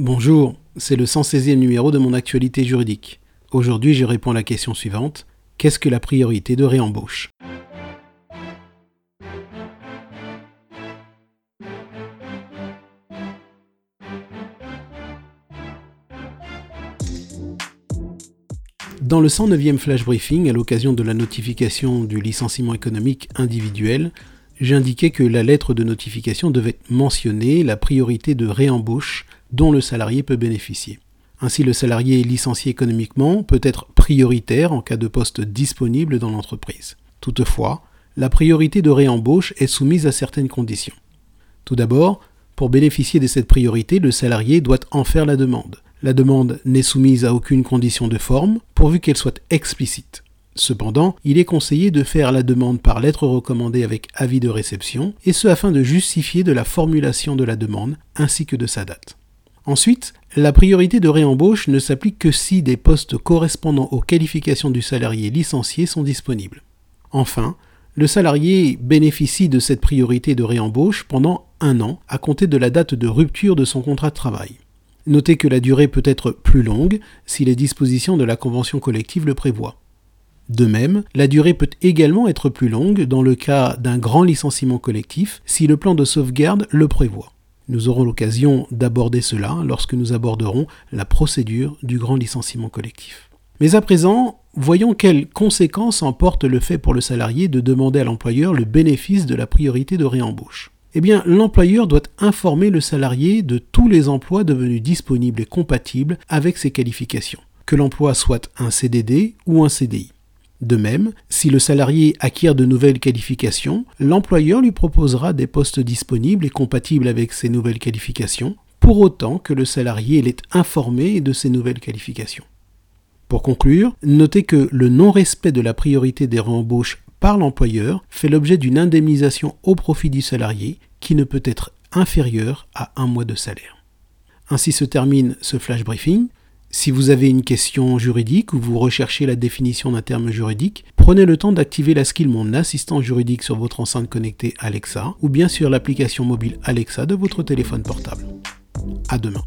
Bonjour, c'est le 116e numéro de mon actualité juridique. Aujourd'hui, je réponds à la question suivante. Qu'est-ce que la priorité de réembauche? Dans le 109e flash briefing, à l'occasion de la notification du licenciement économique individuel, j'indiquais que la lettre de notification devait mentionner la priorité de réembauche dont le salarié peut bénéficier. Ainsi, le salarié licencié économiquement peut être prioritaire en cas de poste disponible dans l'entreprise. Toutefois, la priorité de réembauche est soumise à certaines conditions. Tout d'abord, pour bénéficier de cette priorité, le salarié doit en faire la demande. La demande n'est soumise à aucune condition de forme, pourvu qu'elle soit explicite. Cependant, il est conseillé de faire la demande par lettre recommandée avec avis de réception, et ce afin de justifier de la formulation de la demande ainsi que de sa date. Ensuite, la priorité de réembauche ne s'applique que si des postes correspondant aux qualifications du salarié licencié sont disponibles. Enfin, le salarié bénéficie de cette priorité de réembauche pendant un an à compter de la date de rupture de son contrat de travail. Notez que la durée peut être plus longue si les dispositions de la convention collective le prévoient. De même, la durée peut également être plus longue dans le cas d'un grand licenciement collectif si le plan de sauvegarde le prévoit. Nous aurons l'occasion d'aborder cela lorsque nous aborderons la procédure du grand licenciement collectif. Mais à présent, voyons quelles conséquences emporte le fait pour le salarié de demander à l'employeur le bénéfice de la priorité de réembauche. Eh bien, l'employeur doit informer le salarié de tous les emplois devenus disponibles et compatibles avec ses qualifications, que l'emploi soit un CDD ou un CDI. De même, si le salarié acquiert de nouvelles qualifications, l'employeur lui proposera des postes disponibles et compatibles avec ces nouvelles qualifications, pour autant que le salarié l'ait informé de ces nouvelles qualifications. Pour conclure, notez que le non-respect de la priorité des réembauches par l'employeur fait l'objet d'une indemnisation au profit du salarié qui ne peut être inférieure à un mois de salaire. Ainsi se termine ce flash briefing. Si vous avez une question juridique ou vous recherchez la définition d'un terme juridique, prenez le temps d'activer la skill Mon assistant juridique sur votre enceinte connectée Alexa ou bien sur l'application mobile Alexa de votre téléphone portable. À demain.